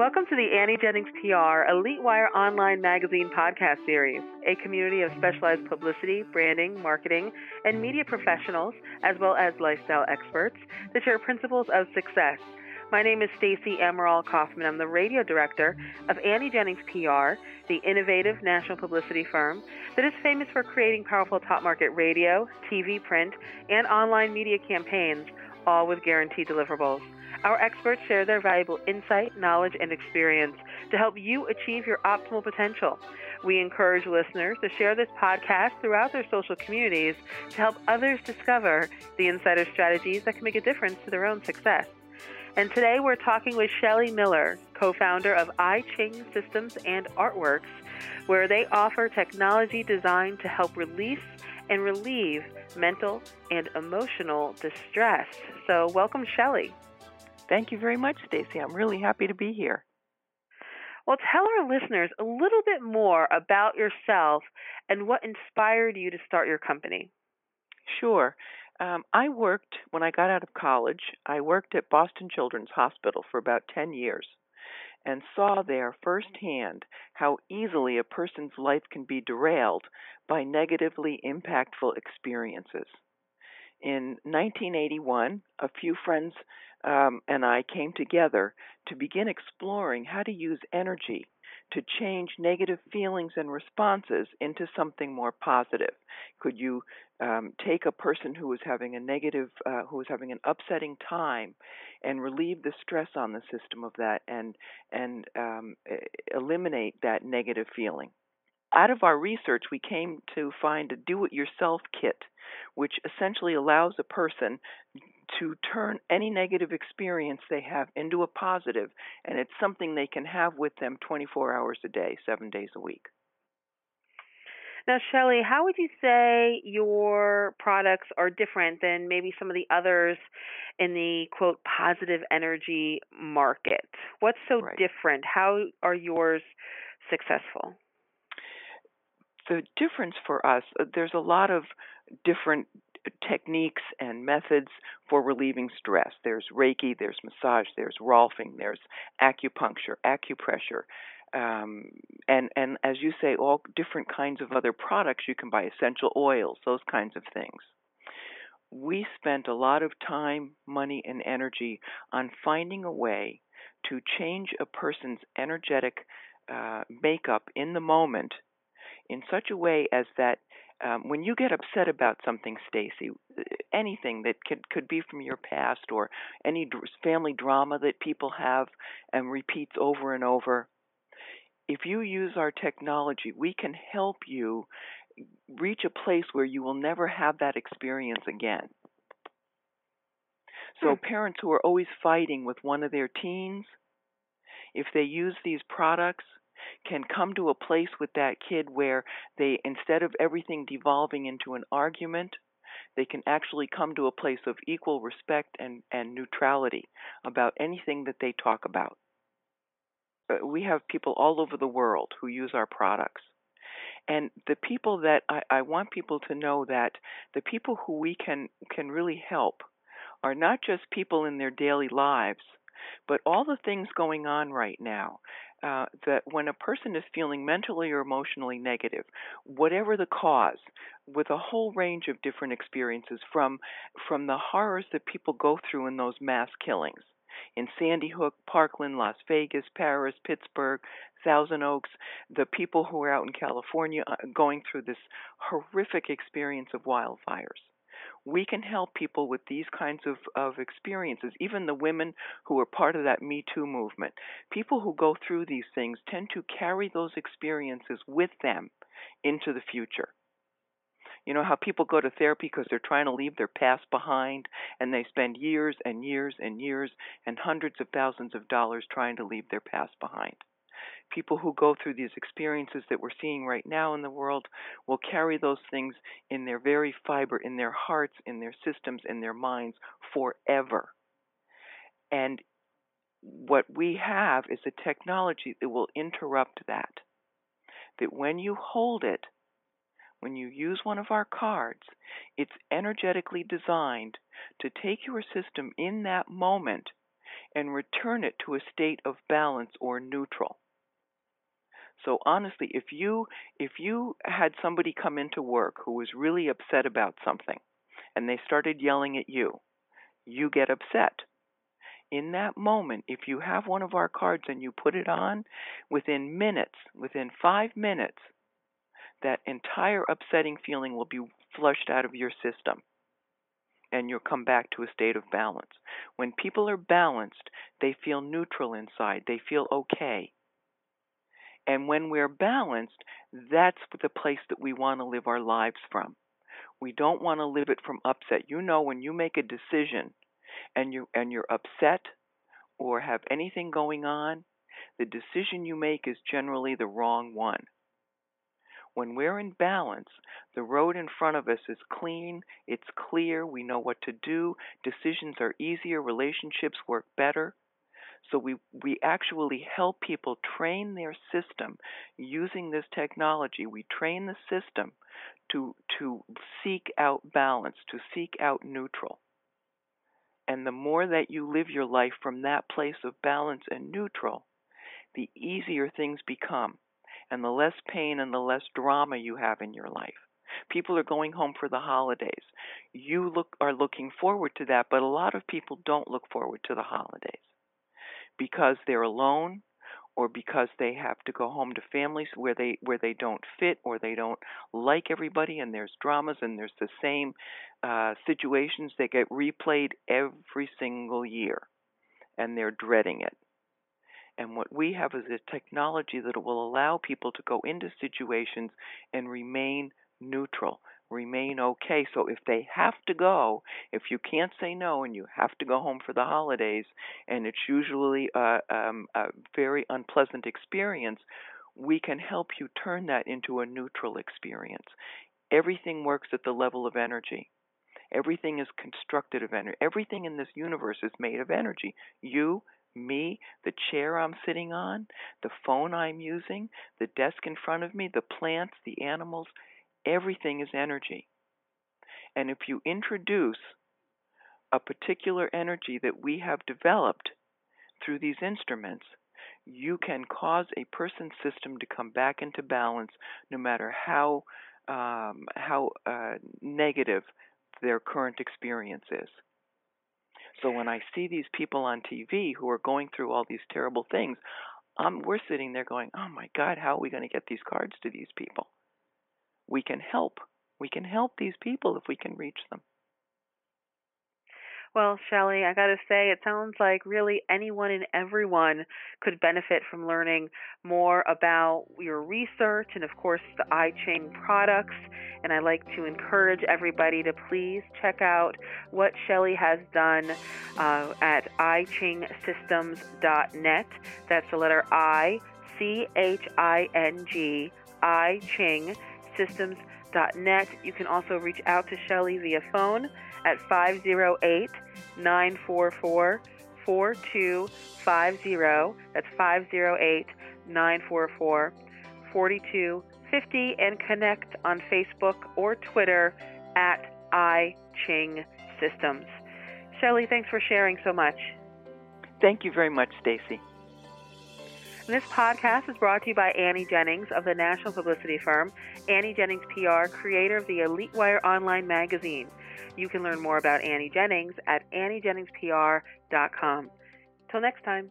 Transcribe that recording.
Welcome to the Annie Jennings PR Elite Wire Online Magazine podcast series, a community of specialized publicity, branding, marketing, and media professionals, as well as lifestyle experts, that share principles of success. My name is Stacy Emerald Kaufman. I'm the radio director of Annie Jennings PR, the innovative national publicity firm that is famous for creating powerful top market radio, TV, print, and online media campaigns, all with guaranteed deliverables. Our experts share their valuable insight, knowledge, and experience to help you achieve your optimal potential. We encourage listeners to share this podcast throughout their social communities to help others discover the insider strategies that can make a difference to their own success. And today we're talking with Shelly Miller, co founder of I Ching Systems and Artworks, where they offer technology designed to help release and relieve mental and emotional distress. So, welcome, Shelly. Thank you very much, Stacy. I'm really happy to be here. Well, tell our listeners a little bit more about yourself and what inspired you to start your company. Sure. Um, I worked, when I got out of college, I worked at Boston Children's Hospital for about 10 years and saw there firsthand how easily a person's life can be derailed by negatively impactful experiences. In 1981, a few friends um, and I came together to begin exploring how to use energy to change negative feelings and responses into something more positive. Could you um, take a person who was having a negative, uh, who was having an upsetting time, and relieve the stress on the system of that, and and um, eliminate that negative feeling? Out of our research, we came to find a do-it-yourself kit, which essentially allows a person to turn any negative experience they have into a positive, and it's something they can have with them 24 hours a day, seven days a week. Now, Shelly, how would you say your products are different than maybe some of the others in the quote positive energy market? What's so right. different? How are yours successful? The difference for us, uh, there's a lot of different techniques and methods for relieving stress. There's Reiki, there's massage, there's Rolfing, there's acupuncture, acupressure, um, and and as you say, all different kinds of other products. You can buy essential oils, those kinds of things. We spent a lot of time, money, and energy on finding a way to change a person's energetic uh, makeup in the moment in such a way as that um, when you get upset about something, Stacy, uh, anything that could could be from your past or any family drama that people have and repeats over and over, if you use our technology, we can help you reach a place where you will never have that experience again. So Hmm. parents who are always fighting with one of their teens, if they use these products, can come to a place with that kid where they instead of everything devolving into an argument they can actually come to a place of equal respect and, and neutrality about anything that they talk about. Uh, we have people all over the world who use our products. And the people that I, I want people to know that the people who we can can really help are not just people in their daily lives, but all the things going on right now uh, that when a person is feeling mentally or emotionally negative, whatever the cause, with a whole range of different experiences from from the horrors that people go through in those mass killings. In Sandy Hook, Parkland, Las Vegas, Paris, Pittsburgh, Thousand Oaks, the people who are out in California uh, going through this horrific experience of wildfires we can help people with these kinds of, of experiences, even the women who are part of that Me Too movement. People who go through these things tend to carry those experiences with them into the future. You know how people go to therapy because they're trying to leave their past behind and they spend years and years and years and hundreds of thousands of dollars trying to leave their past behind people who go through these experiences that we're seeing right now in the world will carry those things in their very fiber, in their hearts, in their systems, in their minds forever. And what we have is a technology that will interrupt that. That when you hold it, when you use one of our cards, it's energetically designed to take your system in that moment and return it to a state of balance or neutral. So honestly, if you if you had somebody come into work who was really upset about something and they started yelling at you, you get upset. In that moment, if you have one of our cards and you put it on, within minutes, within 5 minutes, that entire upsetting feeling will be flushed out of your system and you'll come back to a state of balance. When people are balanced, they feel neutral inside, they feel okay. And when we're balanced, that's the place that we want to live our lives from. We don't want to live it from upset. You know when you make a decision and you and you're upset or have anything going on, the decision you make is generally the wrong one. When we're in balance, the road in front of us is clean, it's clear, we know what to do, decisions are easier, relationships work better. So we, we actually help people train their system using this technology. We train the system to, to seek out balance, to seek out neutral. And the more that you live your life from that place of balance and neutral, the easier things become and the less pain and the less drama you have in your life. People are going home for the holidays. You look are looking forward to that, but a lot of people don't look forward to the holidays because they're alone or because they have to go home to families where they where they don't fit or they don't like everybody and there's dramas and there's the same uh situations that get replayed every single year and they're dreading it. And what we have is a technology that will allow people to go into situations and remain neutral, remain okay. So if they have to go, if you can't say no and you have to go home for the holidays, and it's usually a, um, a very unpleasant experience, we can help you turn that into a neutral experience. Everything works at the level of energy. Everything is constructed of energy. Everything in this universe is made of energy. You, me, the chair I'm sitting on, the phone I'm using, the desk in front of me, the plants, the animals, everything is energy. And if you introduce a particular energy that we have developed through these instruments, you can cause a person's system to come back into balance no matter how um, how uh, negative their current experience is. So when I see these people on TV who are going through all these terrible things, um, we're sitting there going, "Oh my God, how are we going to get these cards to these people?" We can help. We can help these people if we can reach them. Well, Shelley, I got to say, it sounds like really anyone and everyone could benefit from learning more about your research and, of course, the iChing products. And I like to encourage everybody to please check out what Shelley has done uh, at ichingsystems.net. That's the letter I, C H I N G, iChing systems.net. You can also reach out to Shelley via phone at 508 944 4250. That's 508 944 4250 and connect on Facebook or Twitter at iChing Systems. Shelley, thanks for sharing so much. Thank you very much, Stacy. This podcast is brought to you by Annie Jennings of the national publicity firm Annie Jennings PR, creator of the Elite Wire online magazine. You can learn more about Annie Jennings at AnnieJenningsPR.com. Till next time.